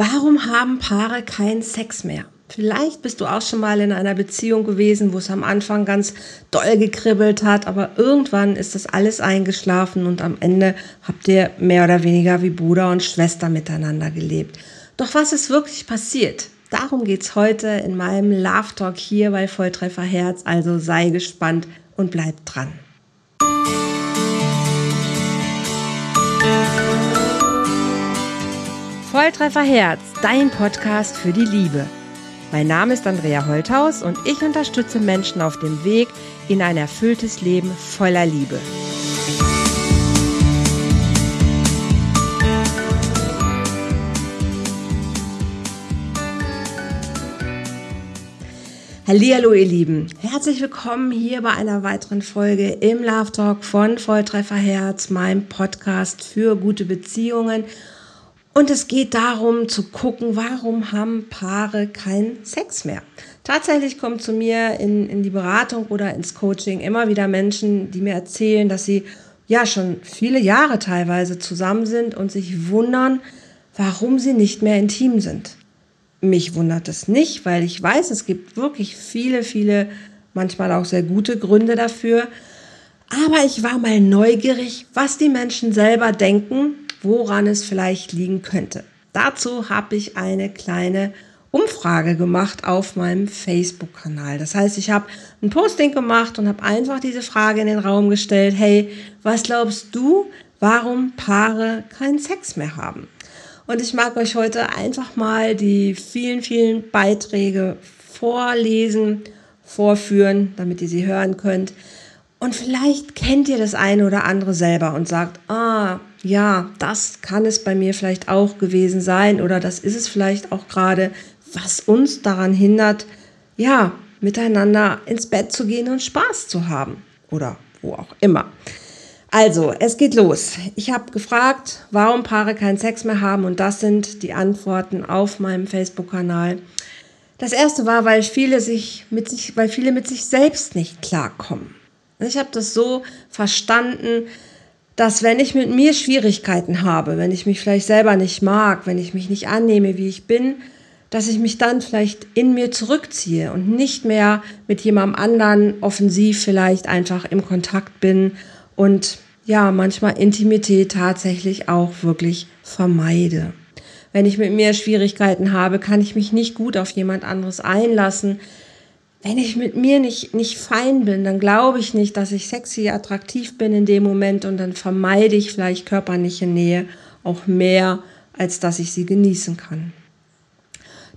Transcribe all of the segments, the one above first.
Warum haben Paare keinen Sex mehr? Vielleicht bist du auch schon mal in einer Beziehung gewesen, wo es am Anfang ganz doll gekribbelt hat, aber irgendwann ist das alles eingeschlafen und am Ende habt ihr mehr oder weniger wie Bruder und Schwester miteinander gelebt. Doch was ist wirklich passiert? Darum geht's heute in meinem Love Talk hier bei Volltreffer Herz, also sei gespannt und bleib dran. Volltreffer Herz, dein Podcast für die Liebe. Mein Name ist Andrea Holthaus und ich unterstütze Menschen auf dem Weg in ein erfülltes Leben voller Liebe. Hallo ihr Lieben, herzlich willkommen hier bei einer weiteren Folge im Love Talk von Volltreffer Herz, meinem Podcast für gute Beziehungen und es geht darum zu gucken, warum haben Paare keinen Sex mehr. Tatsächlich kommen zu mir in, in die Beratung oder ins Coaching immer wieder Menschen, die mir erzählen, dass sie ja schon viele Jahre teilweise zusammen sind und sich wundern, warum sie nicht mehr intim sind. Mich wundert es nicht, weil ich weiß, es gibt wirklich viele, viele, manchmal auch sehr gute Gründe dafür. Aber ich war mal neugierig, was die Menschen selber denken woran es vielleicht liegen könnte. Dazu habe ich eine kleine Umfrage gemacht auf meinem Facebook-Kanal. Das heißt, ich habe ein Posting gemacht und habe einfach diese Frage in den Raum gestellt, hey, was glaubst du, warum Paare keinen Sex mehr haben? Und ich mag euch heute einfach mal die vielen, vielen Beiträge vorlesen, vorführen, damit ihr sie hören könnt. Und vielleicht kennt ihr das eine oder andere selber und sagt, ah, ja, das kann es bei mir vielleicht auch gewesen sein oder das ist es vielleicht auch gerade, was uns daran hindert, ja, miteinander ins Bett zu gehen und Spaß zu haben oder wo auch immer. Also, es geht los. Ich habe gefragt, warum Paare keinen Sex mehr haben und das sind die Antworten auf meinem Facebook-Kanal. Das erste war, weil viele sich mit sich, weil viele mit sich selbst nicht klarkommen. Ich habe das so verstanden, dass wenn ich mit mir Schwierigkeiten habe, wenn ich mich vielleicht selber nicht mag, wenn ich mich nicht annehme, wie ich bin, dass ich mich dann vielleicht in mir zurückziehe und nicht mehr mit jemandem anderen offensiv vielleicht einfach im Kontakt bin und ja, manchmal Intimität tatsächlich auch wirklich vermeide. Wenn ich mit mir Schwierigkeiten habe, kann ich mich nicht gut auf jemand anderes einlassen, wenn ich mit mir nicht, nicht fein bin, dann glaube ich nicht, dass ich sexy, attraktiv bin in dem Moment und dann vermeide ich vielleicht körperliche Nähe auch mehr, als dass ich sie genießen kann.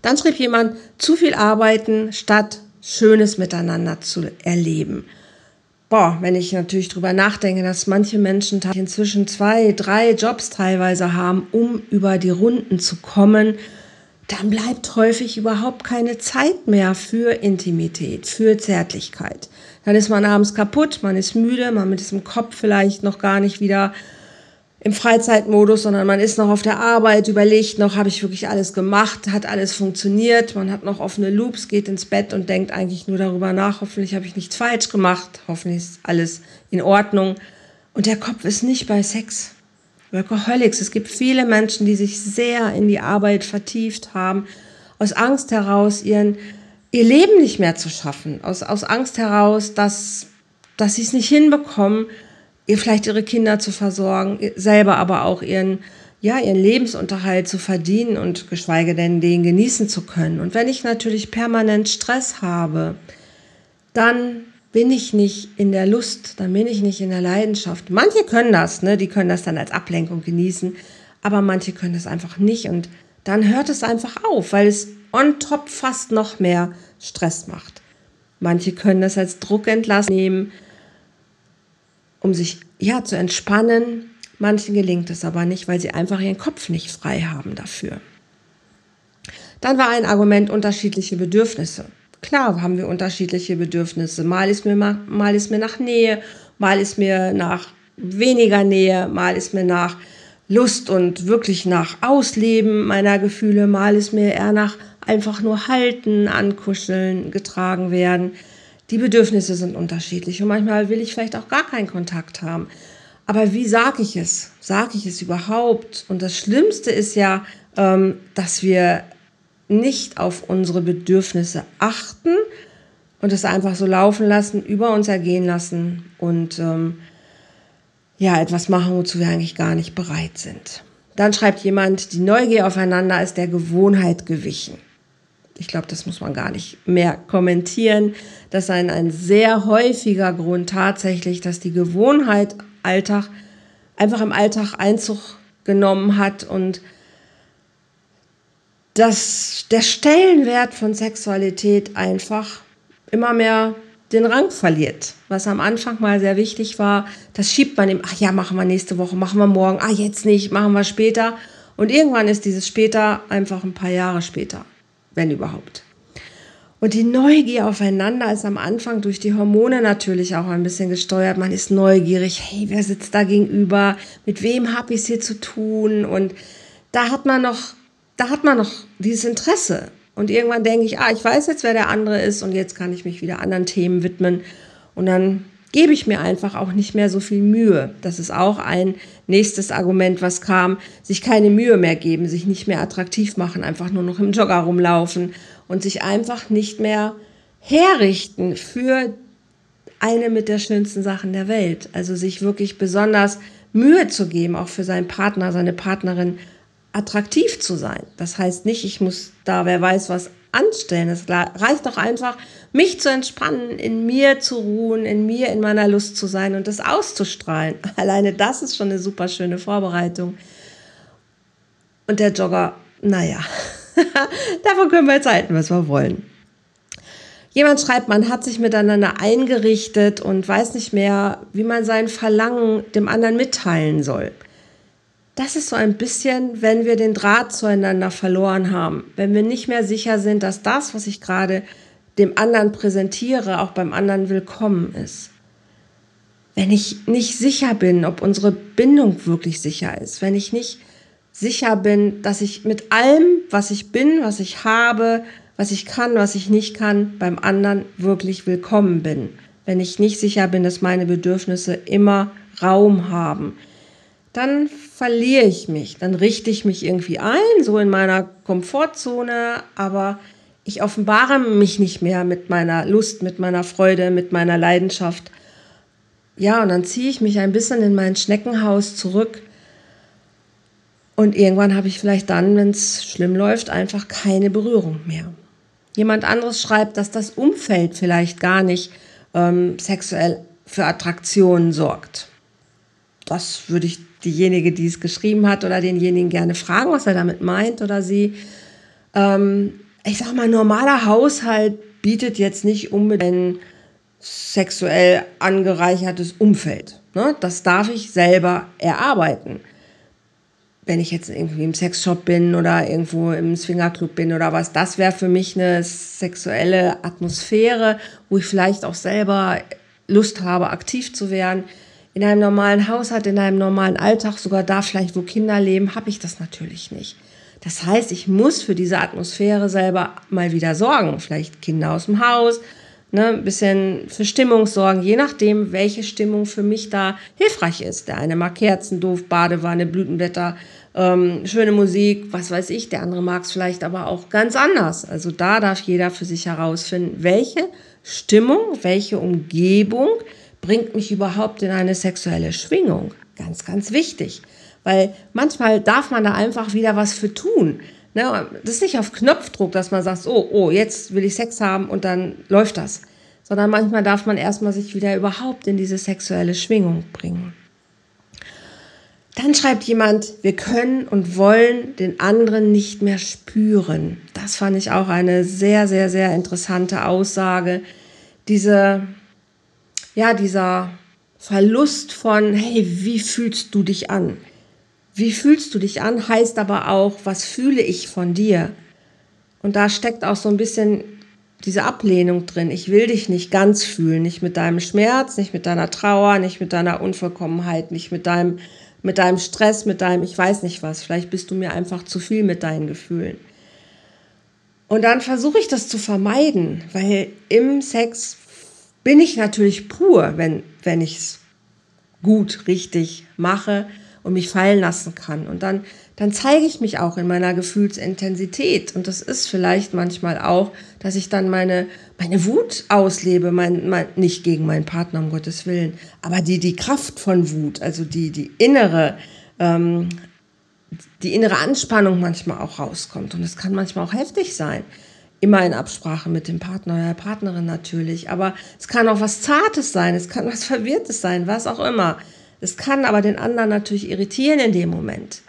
Dann schrieb jemand, zu viel arbeiten statt Schönes miteinander zu erleben. Boah, wenn ich natürlich drüber nachdenke, dass manche Menschen inzwischen zwei, drei Jobs teilweise haben, um über die Runden zu kommen, dann bleibt häufig überhaupt keine Zeit mehr für Intimität, für Zärtlichkeit. Dann ist man abends kaputt, man ist müde, man mit diesem Kopf vielleicht noch gar nicht wieder im Freizeitmodus, sondern man ist noch auf der Arbeit, überlegt noch, habe ich wirklich alles gemacht, hat alles funktioniert, man hat noch offene Loops, geht ins Bett und denkt eigentlich nur darüber nach, hoffentlich habe ich nichts falsch gemacht, hoffentlich ist alles in Ordnung. Und der Kopf ist nicht bei Sex. Workaholics. Es gibt viele Menschen, die sich sehr in die Arbeit vertieft haben, aus Angst heraus ihren, ihr Leben nicht mehr zu schaffen, aus, aus Angst heraus, dass, dass sie es nicht hinbekommen, ihr vielleicht ihre Kinder zu versorgen, selber aber auch ihren, ja, ihren Lebensunterhalt zu verdienen und geschweige denn den genießen zu können. Und wenn ich natürlich permanent Stress habe, dann bin ich nicht in der Lust, dann bin ich nicht in der Leidenschaft. Manche können das, ne? die können das dann als Ablenkung genießen, aber manche können das einfach nicht und dann hört es einfach auf, weil es on top fast noch mehr Stress macht. Manche können das als Druckentlass nehmen, um sich ja zu entspannen. Manchen gelingt es aber nicht, weil sie einfach ihren Kopf nicht frei haben dafür. Dann war ein Argument unterschiedliche Bedürfnisse. Klar haben wir unterschiedliche Bedürfnisse. Mal ist mir, mal ist mir nach Nähe, mal ist mir nach weniger Nähe, mal ist mir nach Lust und wirklich nach Ausleben meiner Gefühle, mal ist mir eher nach einfach nur halten, ankuscheln, getragen werden. Die Bedürfnisse sind unterschiedlich und manchmal will ich vielleicht auch gar keinen Kontakt haben. Aber wie sage ich es? Sage ich es überhaupt? Und das Schlimmste ist ja ähm, dass wir nicht auf unsere Bedürfnisse achten und es einfach so laufen lassen, über uns ergehen lassen und ähm, ja, etwas machen, wozu wir eigentlich gar nicht bereit sind. Dann schreibt jemand, die Neugier aufeinander ist der Gewohnheit gewichen. Ich glaube, das muss man gar nicht mehr kommentieren. Das ist ein, ein sehr häufiger Grund tatsächlich, dass die Gewohnheit Alltag einfach im Alltag Einzug genommen hat und dass der Stellenwert von Sexualität einfach immer mehr den Rang verliert. Was am Anfang mal sehr wichtig war, das schiebt man ihm, ach ja, machen wir nächste Woche, machen wir morgen, ah, jetzt nicht, machen wir später. Und irgendwann ist dieses später einfach ein paar Jahre später, wenn überhaupt. Und die Neugier aufeinander ist am Anfang durch die Hormone natürlich auch ein bisschen gesteuert. Man ist neugierig, hey, wer sitzt da gegenüber? Mit wem habe ich es hier zu tun? Und da hat man noch, da hat man noch dieses Interesse. Und irgendwann denke ich, ah, ich weiß jetzt, wer der andere ist und jetzt kann ich mich wieder anderen Themen widmen. Und dann gebe ich mir einfach auch nicht mehr so viel Mühe. Das ist auch ein nächstes Argument, was kam. Sich keine Mühe mehr geben, sich nicht mehr attraktiv machen, einfach nur noch im Jogger rumlaufen und sich einfach nicht mehr herrichten für eine mit der schönsten Sachen der Welt. Also sich wirklich besonders Mühe zu geben, auch für seinen Partner, seine Partnerin attraktiv zu sein. Das heißt nicht, ich muss da, wer weiß, was anstellen. Es reicht doch einfach, mich zu entspannen, in mir zu ruhen, in mir, in meiner Lust zu sein und das auszustrahlen. Alleine das ist schon eine super schöne Vorbereitung. Und der Jogger, naja, davon können wir jetzt halten, was wir wollen. Jemand schreibt, man hat sich miteinander eingerichtet und weiß nicht mehr, wie man sein Verlangen dem anderen mitteilen soll das ist so ein bisschen, wenn wir den Draht zueinander verloren haben, wenn wir nicht mehr sicher sind, dass das, was ich gerade dem anderen präsentiere, auch beim anderen willkommen ist. Wenn ich nicht sicher bin, ob unsere Bindung wirklich sicher ist, wenn ich nicht sicher bin, dass ich mit allem, was ich bin, was ich habe, was ich kann, was ich nicht kann, beim anderen wirklich willkommen bin. Wenn ich nicht sicher bin, dass meine Bedürfnisse immer Raum haben, dann verliere ich mich. Dann richte ich mich irgendwie ein, so in meiner Komfortzone, aber ich offenbare mich nicht mehr mit meiner Lust, mit meiner Freude, mit meiner Leidenschaft. Ja, und dann ziehe ich mich ein bisschen in mein Schneckenhaus zurück. Und irgendwann habe ich vielleicht dann, wenn es schlimm läuft, einfach keine Berührung mehr. Jemand anderes schreibt, dass das Umfeld vielleicht gar nicht ähm, sexuell für Attraktionen sorgt. Das würde ich diejenige, die es geschrieben hat oder denjenigen gerne fragen, was er damit meint oder sie. Ähm, ich sag mal, normaler Haushalt bietet jetzt nicht unbedingt ein sexuell angereichertes Umfeld. Ne? Das darf ich selber erarbeiten. Wenn ich jetzt irgendwie im Sexshop bin oder irgendwo im Swingerclub bin oder was, das wäre für mich eine sexuelle Atmosphäre, wo ich vielleicht auch selber Lust habe, aktiv zu werden in einem normalen Haushalt, in einem normalen Alltag, sogar da vielleicht, wo Kinder leben, habe ich das natürlich nicht. Das heißt, ich muss für diese Atmosphäre selber mal wieder sorgen. Vielleicht Kinder aus dem Haus, ne, ein bisschen für Stimmung sorgen, je nachdem, welche Stimmung für mich da hilfreich ist. Der eine mag Kerzen, doof, Badewanne, Blütenblätter, ähm, schöne Musik, was weiß ich. Der andere mag es vielleicht aber auch ganz anders. Also da darf jeder für sich herausfinden, welche Stimmung, welche Umgebung bringt mich überhaupt in eine sexuelle Schwingung? Ganz, ganz wichtig. Weil manchmal darf man da einfach wieder was für tun. Ne? Das ist nicht auf Knopfdruck, dass man sagt, oh, oh, jetzt will ich Sex haben und dann läuft das. Sondern manchmal darf man erstmal sich wieder überhaupt in diese sexuelle Schwingung bringen. Dann schreibt jemand, wir können und wollen den anderen nicht mehr spüren. Das fand ich auch eine sehr, sehr, sehr interessante Aussage. Diese ja, dieser Verlust von, hey, wie fühlst du dich an? Wie fühlst du dich an, heißt aber auch, was fühle ich von dir? Und da steckt auch so ein bisschen diese Ablehnung drin. Ich will dich nicht ganz fühlen, nicht mit deinem Schmerz, nicht mit deiner Trauer, nicht mit deiner Unvollkommenheit, nicht mit deinem, mit deinem Stress, mit deinem, ich weiß nicht was. Vielleicht bist du mir einfach zu viel mit deinen Gefühlen. Und dann versuche ich das zu vermeiden, weil im Sex bin ich natürlich pur, wenn, wenn ich es gut, richtig mache und mich fallen lassen kann. Und dann, dann zeige ich mich auch in meiner Gefühlsintensität. Und das ist vielleicht manchmal auch, dass ich dann meine, meine Wut auslebe, mein, mein, nicht gegen meinen Partner, um Gottes Willen, aber die, die Kraft von Wut, also die, die innere, ähm, die innere Anspannung manchmal auch rauskommt. Und es kann manchmal auch heftig sein. Immer in Absprache mit dem Partner oder der Partnerin natürlich. Aber es kann auch was Zartes sein, es kann was Verwirrtes sein, was auch immer. Es kann aber den anderen natürlich irritieren in dem Moment.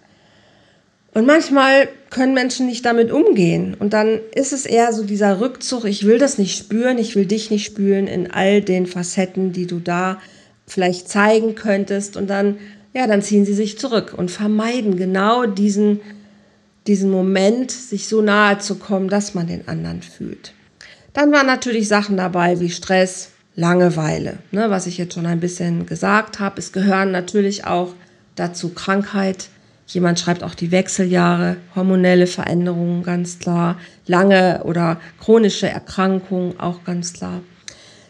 Und manchmal können Menschen nicht damit umgehen. Und dann ist es eher so dieser Rückzug, ich will das nicht spüren, ich will dich nicht spüren in all den Facetten, die du da vielleicht zeigen könntest. Und dann, ja, dann ziehen sie sich zurück und vermeiden genau diesen, diesen Moment, sich so nahe zu kommen, dass man den anderen fühlt. Dann waren natürlich Sachen dabei wie Stress, Langeweile, ne, was ich jetzt schon ein bisschen gesagt habe. Es gehören natürlich auch dazu Krankheit. Jemand schreibt auch die Wechseljahre, hormonelle Veränderungen, ganz klar. Lange oder chronische Erkrankungen, auch ganz klar.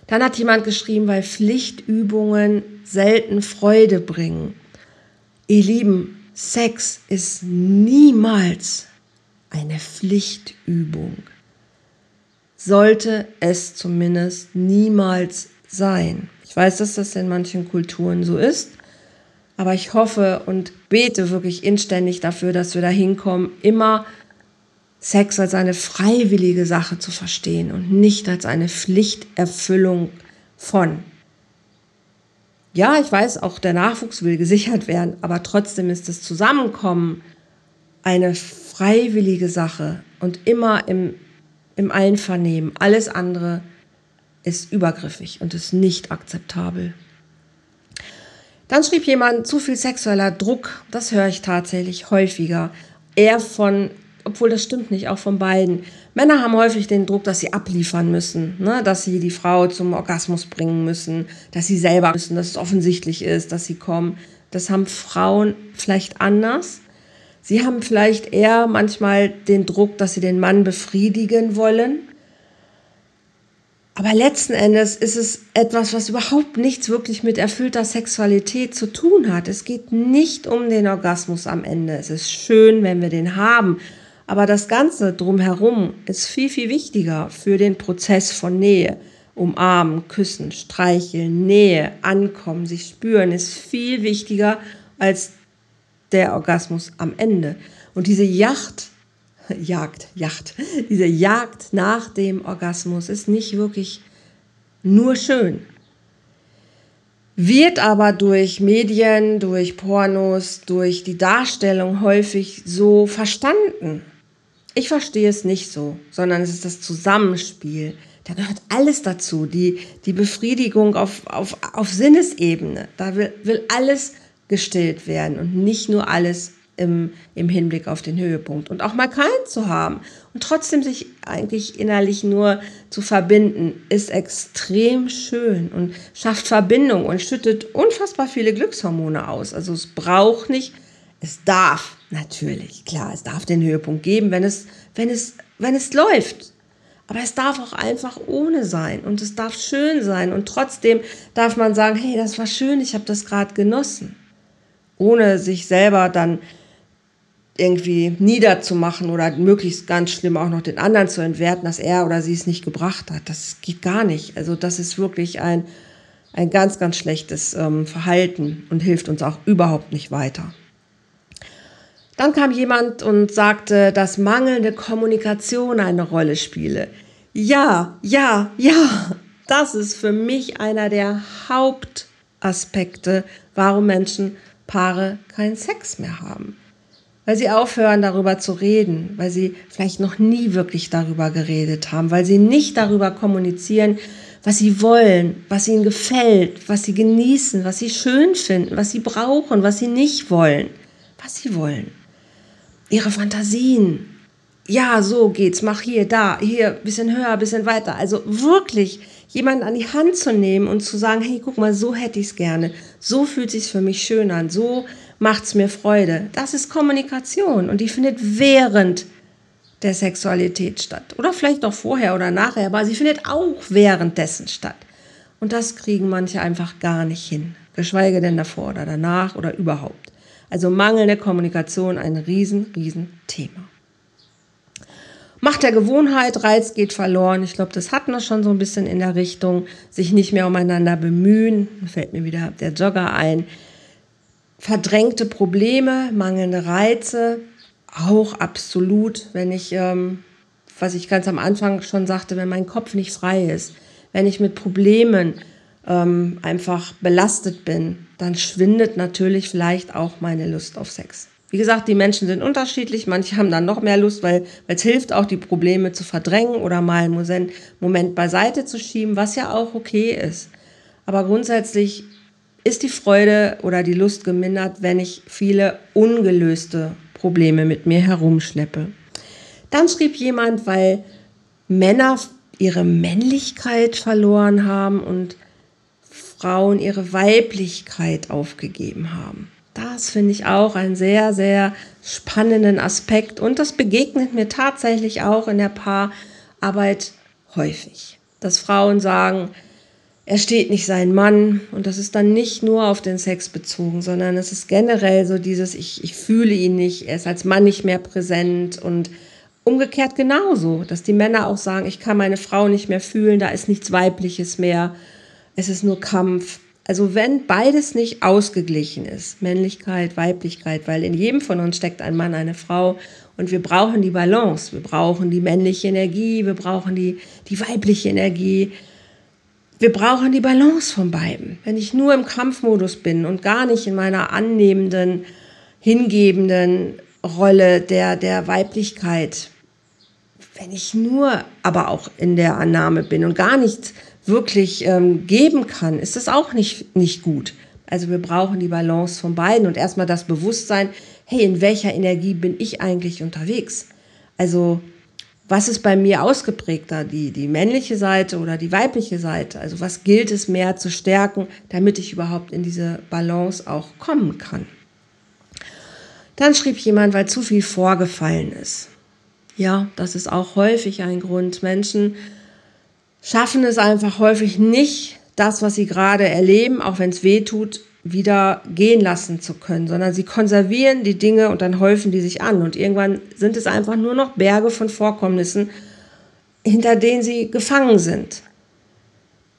Dann hat jemand geschrieben, weil Pflichtübungen selten Freude bringen. Ihr Lieben, Sex ist niemals eine Pflichtübung sollte es zumindest niemals sein. Ich weiß, dass das in manchen Kulturen so ist, aber ich hoffe und bete wirklich inständig dafür, dass wir da hinkommen, immer Sex als eine freiwillige Sache zu verstehen und nicht als eine Pflichterfüllung von. Ja, ich weiß, auch der Nachwuchs will gesichert werden, aber trotzdem ist das Zusammenkommen eine freiwillige Sache und immer im im Einvernehmen. Alles andere ist übergriffig und ist nicht akzeptabel. Dann schrieb jemand, zu viel sexueller Druck, das höre ich tatsächlich häufiger. Eher von, obwohl das stimmt nicht, auch von beiden. Männer haben häufig den Druck, dass sie abliefern müssen, ne? dass sie die Frau zum Orgasmus bringen müssen, dass sie selber müssen, dass es offensichtlich ist, dass sie kommen. Das haben Frauen vielleicht anders. Sie haben vielleicht eher manchmal den Druck, dass sie den Mann befriedigen wollen. Aber letzten Endes ist es etwas, was überhaupt nichts wirklich mit erfüllter Sexualität zu tun hat. Es geht nicht um den Orgasmus am Ende. Es ist schön, wenn wir den haben. Aber das Ganze drumherum ist viel, viel wichtiger für den Prozess von Nähe. Umarmen, küssen, streicheln, Nähe, ankommen, sich spüren ist viel wichtiger als der Orgasmus am Ende. Und diese Yacht, Jagd, Yacht, diese Jagd nach dem Orgasmus ist nicht wirklich nur schön. Wird aber durch Medien, durch Pornos, durch die Darstellung häufig so verstanden. Ich verstehe es nicht so, sondern es ist das Zusammenspiel. Da gehört alles dazu. Die, die Befriedigung auf, auf, auf Sinnesebene. Da will, will alles gestillt werden und nicht nur alles im, im Hinblick auf den Höhepunkt. Und auch mal keinen zu haben und trotzdem sich eigentlich innerlich nur zu verbinden, ist extrem schön und schafft Verbindung und schüttet unfassbar viele Glückshormone aus. Also es braucht nicht, es darf natürlich, klar, es darf den Höhepunkt geben, wenn es, wenn es, wenn es läuft. Aber es darf auch einfach ohne sein und es darf schön sein und trotzdem darf man sagen, hey, das war schön, ich habe das gerade genossen ohne sich selber dann irgendwie niederzumachen oder möglichst ganz schlimm auch noch den anderen zu entwerten, dass er oder sie es nicht gebracht hat. Das geht gar nicht. Also das ist wirklich ein, ein ganz, ganz schlechtes ähm, Verhalten und hilft uns auch überhaupt nicht weiter. Dann kam jemand und sagte, dass mangelnde Kommunikation eine Rolle spiele. Ja, ja, ja, das ist für mich einer der Hauptaspekte, warum Menschen Paare keinen Sex mehr haben. Weil sie aufhören, darüber zu reden, weil sie vielleicht noch nie wirklich darüber geredet haben, weil sie nicht darüber kommunizieren, was sie wollen, was ihnen gefällt, was sie genießen, was sie schön finden, was sie brauchen, was sie nicht wollen, was sie wollen. Ihre Fantasien. Ja, so geht's, mach hier, da, hier, bisschen höher, bisschen weiter. Also wirklich jemanden an die Hand zu nehmen und zu sagen, hey, guck mal, so hätte ich es gerne, so fühlt sich für mich schön an, so macht es mir Freude. Das ist Kommunikation und die findet während der Sexualität statt. Oder vielleicht auch vorher oder nachher, aber sie findet auch währenddessen statt. Und das kriegen manche einfach gar nicht hin, geschweige denn davor oder danach oder überhaupt. Also mangelnde Kommunikation ein riesen, riesen Thema. Macht der Gewohnheit, Reiz geht verloren. Ich glaube, das hatten wir schon so ein bisschen in der Richtung. Sich nicht mehr umeinander bemühen. Fällt mir wieder der Jogger ein. Verdrängte Probleme, mangelnde Reize. Auch absolut, wenn ich, ähm, was ich ganz am Anfang schon sagte, wenn mein Kopf nicht frei ist, wenn ich mit Problemen ähm, einfach belastet bin, dann schwindet natürlich vielleicht auch meine Lust auf Sex. Wie gesagt, die Menschen sind unterschiedlich. Manche haben dann noch mehr Lust, weil es hilft auch, die Probleme zu verdrängen oder mal einen Moment beiseite zu schieben, was ja auch okay ist. Aber grundsätzlich ist die Freude oder die Lust gemindert, wenn ich viele ungelöste Probleme mit mir herumschleppe. Dann schrieb jemand, weil Männer ihre Männlichkeit verloren haben und Frauen ihre Weiblichkeit aufgegeben haben. Das finde ich auch einen sehr, sehr spannenden Aspekt und das begegnet mir tatsächlich auch in der Paararbeit häufig, dass Frauen sagen, er steht nicht sein Mann und das ist dann nicht nur auf den Sex bezogen, sondern es ist generell so dieses, ich, ich fühle ihn nicht, er ist als Mann nicht mehr präsent und umgekehrt genauso, dass die Männer auch sagen, ich kann meine Frau nicht mehr fühlen, da ist nichts Weibliches mehr, es ist nur Kampf. Also wenn beides nicht ausgeglichen ist, Männlichkeit, Weiblichkeit, weil in jedem von uns steckt ein Mann, eine Frau und wir brauchen die Balance, wir brauchen die männliche Energie, wir brauchen die, die weibliche Energie, wir brauchen die Balance von beiden. Wenn ich nur im Kampfmodus bin und gar nicht in meiner annehmenden, hingebenden Rolle der, der Weiblichkeit, wenn ich nur aber auch in der Annahme bin und gar nichts wirklich ähm, geben kann, ist das auch nicht, nicht gut. Also wir brauchen die Balance von beiden und erstmal das Bewusstsein, hey, in welcher Energie bin ich eigentlich unterwegs? Also was ist bei mir ausgeprägter, die, die männliche Seite oder die weibliche Seite? Also was gilt es mehr zu stärken, damit ich überhaupt in diese Balance auch kommen kann? Dann schrieb jemand, weil zu viel vorgefallen ist. Ja, das ist auch häufig ein Grund. Menschen schaffen es einfach häufig nicht, das, was sie gerade erleben, auch wenn es weh tut, wieder gehen lassen zu können, sondern sie konservieren die Dinge und dann häufen die sich an. Und irgendwann sind es einfach nur noch Berge von Vorkommnissen, hinter denen sie gefangen sind.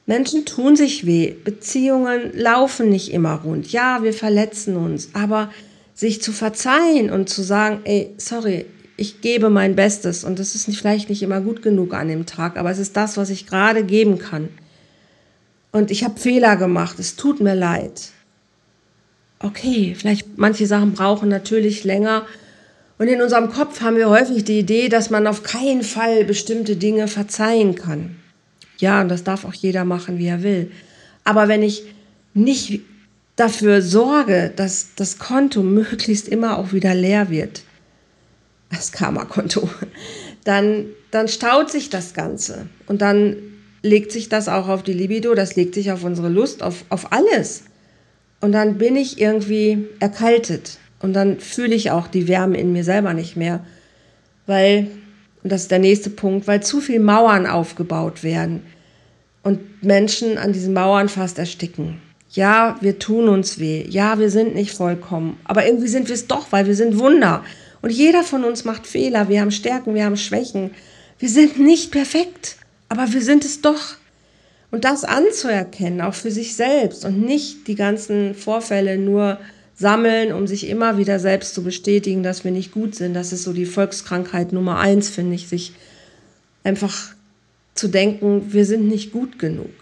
Menschen tun sich weh, Beziehungen laufen nicht immer rund. Ja, wir verletzen uns, aber sich zu verzeihen und zu sagen, ey, sorry, ich gebe mein Bestes und das ist vielleicht nicht immer gut genug an dem Tag, aber es ist das, was ich gerade geben kann. Und ich habe Fehler gemacht, es tut mir leid. Okay, vielleicht manche Sachen brauchen natürlich länger. Und in unserem Kopf haben wir häufig die Idee, dass man auf keinen Fall bestimmte Dinge verzeihen kann. Ja, und das darf auch jeder machen, wie er will. Aber wenn ich nicht dafür sorge, dass das Konto möglichst immer auch wieder leer wird, das Karma-Konto, dann, dann staut sich das Ganze. Und dann legt sich das auch auf die Libido, das legt sich auf unsere Lust, auf, auf alles. Und dann bin ich irgendwie erkaltet. Und dann fühle ich auch die Wärme in mir selber nicht mehr. Weil, und das ist der nächste Punkt, weil zu viel Mauern aufgebaut werden und Menschen an diesen Mauern fast ersticken. Ja, wir tun uns weh. Ja, wir sind nicht vollkommen. Aber irgendwie sind wir es doch, weil wir sind Wunder. Und jeder von uns macht Fehler. Wir haben Stärken, wir haben Schwächen. Wir sind nicht perfekt, aber wir sind es doch. Und das anzuerkennen, auch für sich selbst und nicht die ganzen Vorfälle nur sammeln, um sich immer wieder selbst zu bestätigen, dass wir nicht gut sind. Das ist so die Volkskrankheit Nummer eins, finde ich, sich einfach zu denken, wir sind nicht gut genug.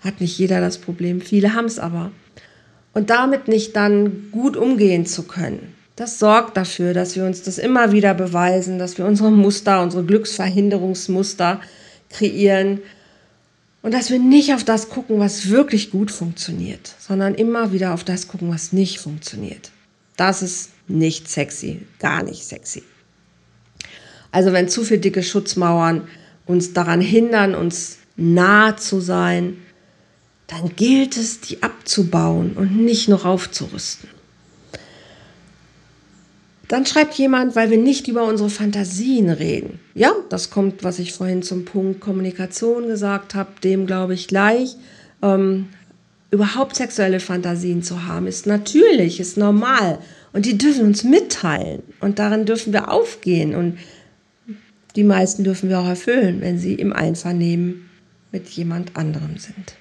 Hat nicht jeder das Problem, viele haben es aber. Und damit nicht dann gut umgehen zu können. Das sorgt dafür, dass wir uns das immer wieder beweisen, dass wir unsere Muster, unsere Glücksverhinderungsmuster kreieren und dass wir nicht auf das gucken, was wirklich gut funktioniert, sondern immer wieder auf das gucken, was nicht funktioniert. Das ist nicht sexy, gar nicht sexy. Also wenn zu viele dicke Schutzmauern uns daran hindern, uns nah zu sein, dann gilt es, die abzubauen und nicht noch aufzurüsten. Dann schreibt jemand, weil wir nicht über unsere Fantasien reden. Ja, das kommt, was ich vorhin zum Punkt Kommunikation gesagt habe, dem glaube ich gleich. Ähm, überhaupt sexuelle Fantasien zu haben, ist natürlich, ist normal. Und die dürfen uns mitteilen. Und darin dürfen wir aufgehen. Und die meisten dürfen wir auch erfüllen, wenn sie im Einvernehmen mit jemand anderem sind.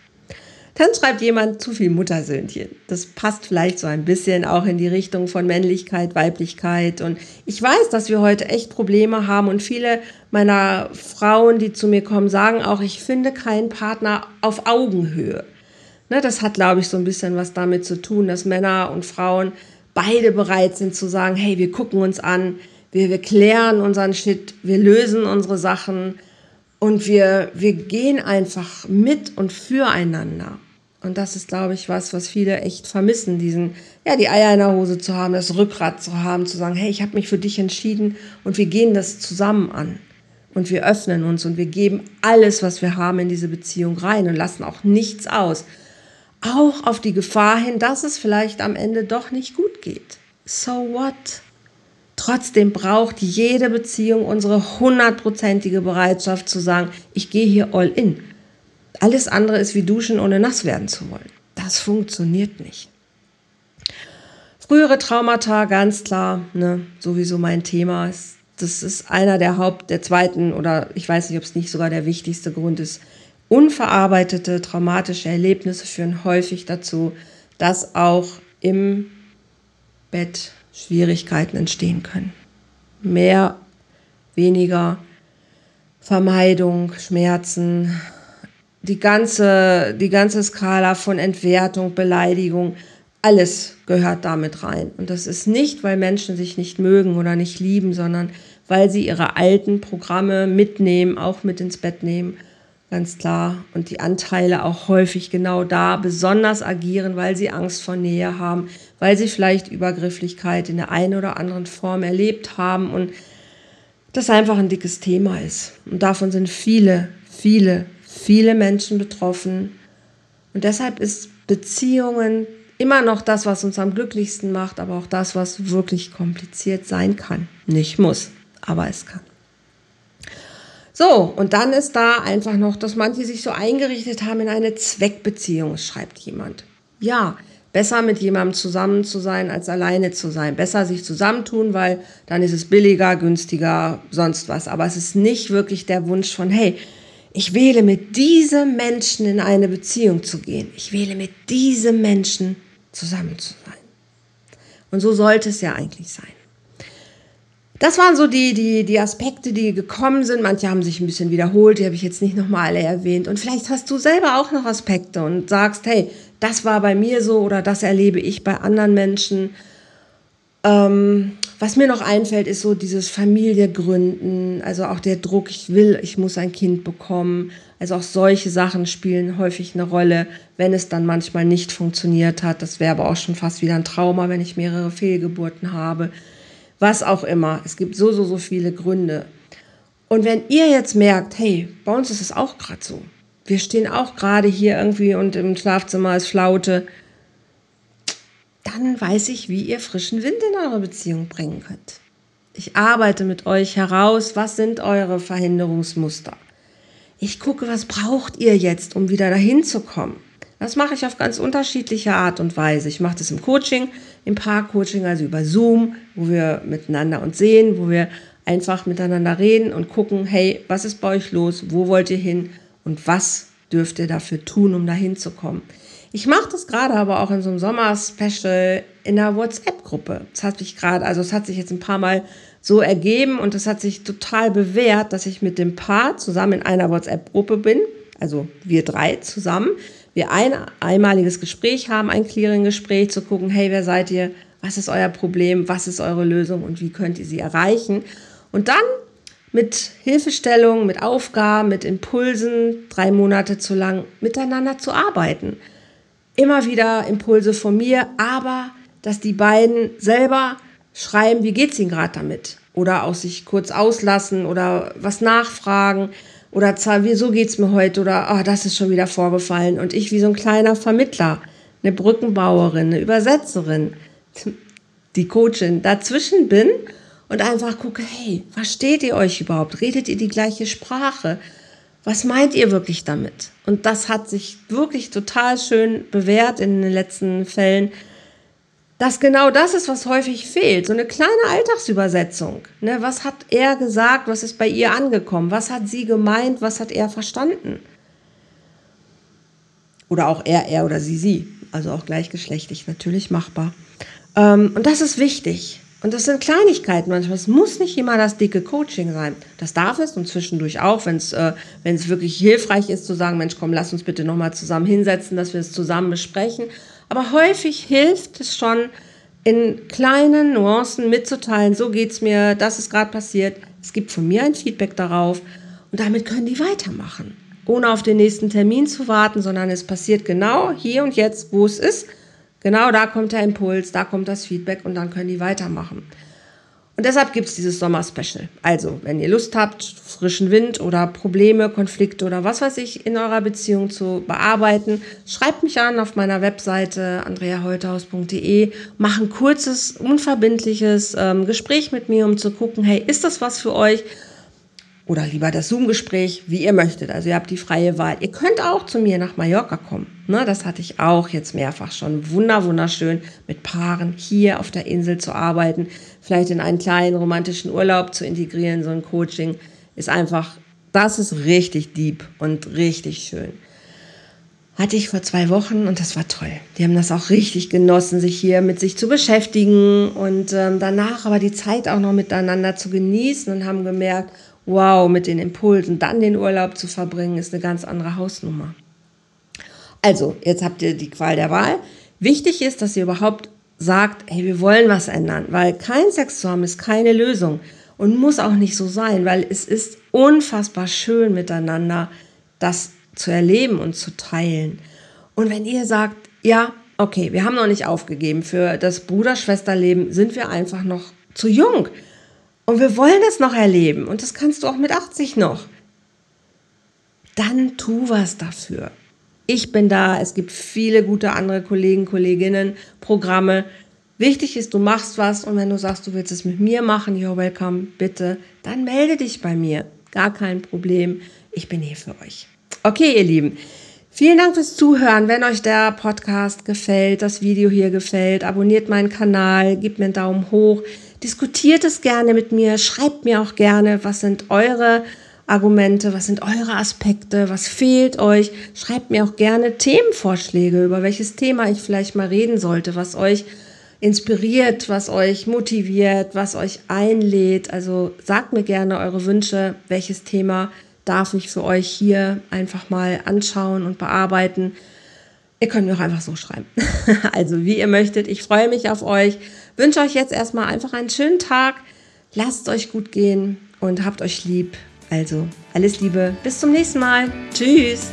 Dann schreibt jemand zu viel Muttersöhnchen. Das passt vielleicht so ein bisschen auch in die Richtung von Männlichkeit, Weiblichkeit. Und ich weiß, dass wir heute echt Probleme haben und viele meiner Frauen, die zu mir kommen, sagen auch, ich finde keinen Partner auf Augenhöhe. Ne, das hat, glaube ich, so ein bisschen was damit zu tun, dass Männer und Frauen beide bereit sind zu sagen, hey, wir gucken uns an, wir, wir klären unseren Shit, wir lösen unsere Sachen und wir, wir gehen einfach mit und füreinander. Und das ist, glaube ich, was, was viele echt vermissen, diesen, ja, die Eier in der Hose zu haben, das Rückgrat zu haben, zu sagen, hey, ich habe mich für dich entschieden und wir gehen das zusammen an. Und wir öffnen uns und wir geben alles, was wir haben, in diese Beziehung rein und lassen auch nichts aus. Auch auf die Gefahr hin, dass es vielleicht am Ende doch nicht gut geht. So what? Trotzdem braucht jede Beziehung unsere hundertprozentige Bereitschaft zu sagen, ich gehe hier all in. Alles andere ist wie duschen, ohne nass werden zu wollen. Das funktioniert nicht. Frühere Traumata, ganz klar, ne, sowieso mein Thema. Das ist einer der Haupt-, der zweiten oder ich weiß nicht, ob es nicht sogar der wichtigste Grund ist. Unverarbeitete traumatische Erlebnisse führen häufig dazu, dass auch im Bett Schwierigkeiten entstehen können. Mehr, weniger Vermeidung, Schmerzen, die ganze, die ganze Skala von Entwertung, Beleidigung, alles gehört damit rein. Und das ist nicht, weil Menschen sich nicht mögen oder nicht lieben, sondern weil sie ihre alten Programme mitnehmen, auch mit ins Bett nehmen ganz klar. Und die Anteile auch häufig genau da besonders agieren, weil sie Angst vor Nähe haben, weil sie vielleicht Übergrifflichkeit in der einen oder anderen Form erlebt haben und das einfach ein dickes Thema ist. Und davon sind viele, viele, viele Menschen betroffen. Und deshalb ist Beziehungen immer noch das, was uns am glücklichsten macht, aber auch das, was wirklich kompliziert sein kann. Nicht muss, aber es kann. So, und dann ist da einfach noch, dass manche sich so eingerichtet haben in eine Zweckbeziehung, schreibt jemand. Ja, besser mit jemandem zusammen zu sein, als alleine zu sein. Besser sich zusammentun, weil dann ist es billiger, günstiger, sonst was. Aber es ist nicht wirklich der Wunsch von, hey, ich wähle mit diesem Menschen in eine Beziehung zu gehen. Ich wähle mit diesem Menschen zusammen zu sein. Und so sollte es ja eigentlich sein. Das waren so die, die, die Aspekte, die gekommen sind. Manche haben sich ein bisschen wiederholt, die habe ich jetzt nicht nochmal alle erwähnt. Und vielleicht hast du selber auch noch Aspekte und sagst, hey, das war bei mir so oder das erlebe ich bei anderen Menschen. Ähm, was mir noch einfällt, ist so dieses Familie gründen, also auch der Druck, ich will, ich muss ein Kind bekommen. Also auch solche Sachen spielen häufig eine Rolle, wenn es dann manchmal nicht funktioniert hat. Das wäre aber auch schon fast wieder ein Trauma, wenn ich mehrere Fehlgeburten habe was auch immer. Es gibt so, so, so viele Gründe. Und wenn ihr jetzt merkt, hey, bei uns ist es auch gerade so. Wir stehen auch gerade hier irgendwie und im Schlafzimmer ist Flaute. Dann weiß ich, wie ihr frischen Wind in eure Beziehung bringen könnt. Ich arbeite mit euch heraus, was sind eure Verhinderungsmuster. Ich gucke, was braucht ihr jetzt, um wieder dahin zu kommen. Das mache ich auf ganz unterschiedliche Art und Weise. Ich mache das im Coaching, im Paar-Coaching, also über Zoom, wo wir miteinander uns sehen, wo wir einfach miteinander reden und gucken, hey, was ist bei euch los? Wo wollt ihr hin? Und was dürft ihr dafür tun, um dahin zu kommen? Ich mache das gerade aber auch in so einem Sommer-Special in einer WhatsApp-Gruppe. Das hat sich gerade, also es hat sich jetzt ein paar Mal so ergeben und es hat sich total bewährt, dass ich mit dem Paar zusammen in einer WhatsApp-Gruppe bin, also wir drei zusammen wir ein einmaliges Gespräch haben, ein Clearing-Gespräch, zu gucken, hey, wer seid ihr? Was ist euer Problem? Was ist eure Lösung? Und wie könnt ihr sie erreichen? Und dann mit Hilfestellung, mit Aufgaben, mit Impulsen, drei Monate zu lang miteinander zu arbeiten. Immer wieder Impulse von mir, aber dass die beiden selber schreiben, wie geht's ihnen gerade damit? Oder auch sich kurz auslassen oder was nachfragen. Oder wieso geht's mir heute? Oder oh, das ist schon wieder vorgefallen. Und ich wie so ein kleiner Vermittler, eine Brückenbauerin, eine Übersetzerin, die Coachin dazwischen bin und einfach gucke, hey, versteht ihr euch überhaupt? Redet ihr die gleiche Sprache? was meint ihr wirklich damit? Und das hat sich wirklich total schön bewährt in den letzten Fällen, dass genau das ist, was häufig fehlt. So eine kleine Alltagsübersetzung. Ne? Was hat er gesagt? Was ist bei ihr angekommen? Was hat sie gemeint? Was hat er verstanden? Oder auch er, er oder sie, sie. Also auch gleichgeschlechtlich natürlich machbar. Ähm, und das ist wichtig. Und das sind Kleinigkeiten manchmal. Es muss nicht immer das dicke Coaching sein. Das darf es und zwischendurch auch, wenn es äh, wenn es wirklich hilfreich ist zu sagen, Mensch, komm, lass uns bitte nochmal zusammen hinsetzen, dass wir es zusammen besprechen. Aber häufig hilft es schon, in kleinen Nuancen mitzuteilen, so geht es mir, das ist gerade passiert. Es gibt von mir ein Feedback darauf und damit können die weitermachen. Ohne auf den nächsten Termin zu warten, sondern es passiert genau hier und jetzt, wo es ist. Genau da kommt der Impuls, da kommt das Feedback und dann können die weitermachen. Und deshalb gibt es dieses Sommer-Special. Also, wenn ihr Lust habt, frischen Wind oder Probleme, Konflikte oder was weiß ich in eurer Beziehung zu bearbeiten, schreibt mich an auf meiner Webseite andreaholthaus.de, mach ein kurzes, unverbindliches ähm, Gespräch mit mir, um zu gucken, hey, ist das was für euch? Oder lieber das Zoom-Gespräch, wie ihr möchtet. Also ihr habt die freie Wahl. Ihr könnt auch zu mir nach Mallorca kommen. Ne, das hatte ich auch jetzt mehrfach schon. Wunder, wunderschön, mit Paaren hier auf der Insel zu arbeiten. Vielleicht in einen kleinen romantischen Urlaub zu integrieren. So ein Coaching ist einfach, das ist richtig deep und richtig schön. Hatte ich vor zwei Wochen und das war toll. Die haben das auch richtig genossen, sich hier mit sich zu beschäftigen und ähm, danach aber die Zeit auch noch miteinander zu genießen und haben gemerkt, wow, mit den Impulsen dann den Urlaub zu verbringen, ist eine ganz andere Hausnummer. Also, jetzt habt ihr die Qual der Wahl. Wichtig ist, dass ihr überhaupt sagt, hey, wir wollen was ändern, weil kein Sex zu haben ist keine Lösung und muss auch nicht so sein, weil es ist unfassbar schön miteinander, das zu erleben und zu teilen. Und wenn ihr sagt, ja, okay, wir haben noch nicht aufgegeben, für das Bruder-Schwester-Leben sind wir einfach noch zu jung. Und wir wollen es noch erleben. Und das kannst du auch mit 80 noch. Dann tu was dafür. Ich bin da. Es gibt viele gute andere Kollegen, Kolleginnen, Programme. Wichtig ist, du machst was. Und wenn du sagst, du willst es mit mir machen, you're welcome, bitte, dann melde dich bei mir. Gar kein Problem. Ich bin hier für euch. Okay, ihr Lieben. Vielen Dank fürs Zuhören. Wenn euch der Podcast gefällt, das Video hier gefällt, abonniert meinen Kanal, gebt mir einen Daumen hoch. Diskutiert es gerne mit mir, schreibt mir auch gerne, was sind eure Argumente, was sind eure Aspekte, was fehlt euch. Schreibt mir auch gerne Themenvorschläge, über welches Thema ich vielleicht mal reden sollte, was euch inspiriert, was euch motiviert, was euch einlädt. Also sagt mir gerne eure Wünsche, welches Thema darf ich für euch hier einfach mal anschauen und bearbeiten. Ihr könnt mir auch einfach so schreiben. also wie ihr möchtet. Ich freue mich auf euch. Wünsche euch jetzt erstmal einfach einen schönen Tag. Lasst euch gut gehen und habt euch lieb. Also alles Liebe. Bis zum nächsten Mal. Tschüss.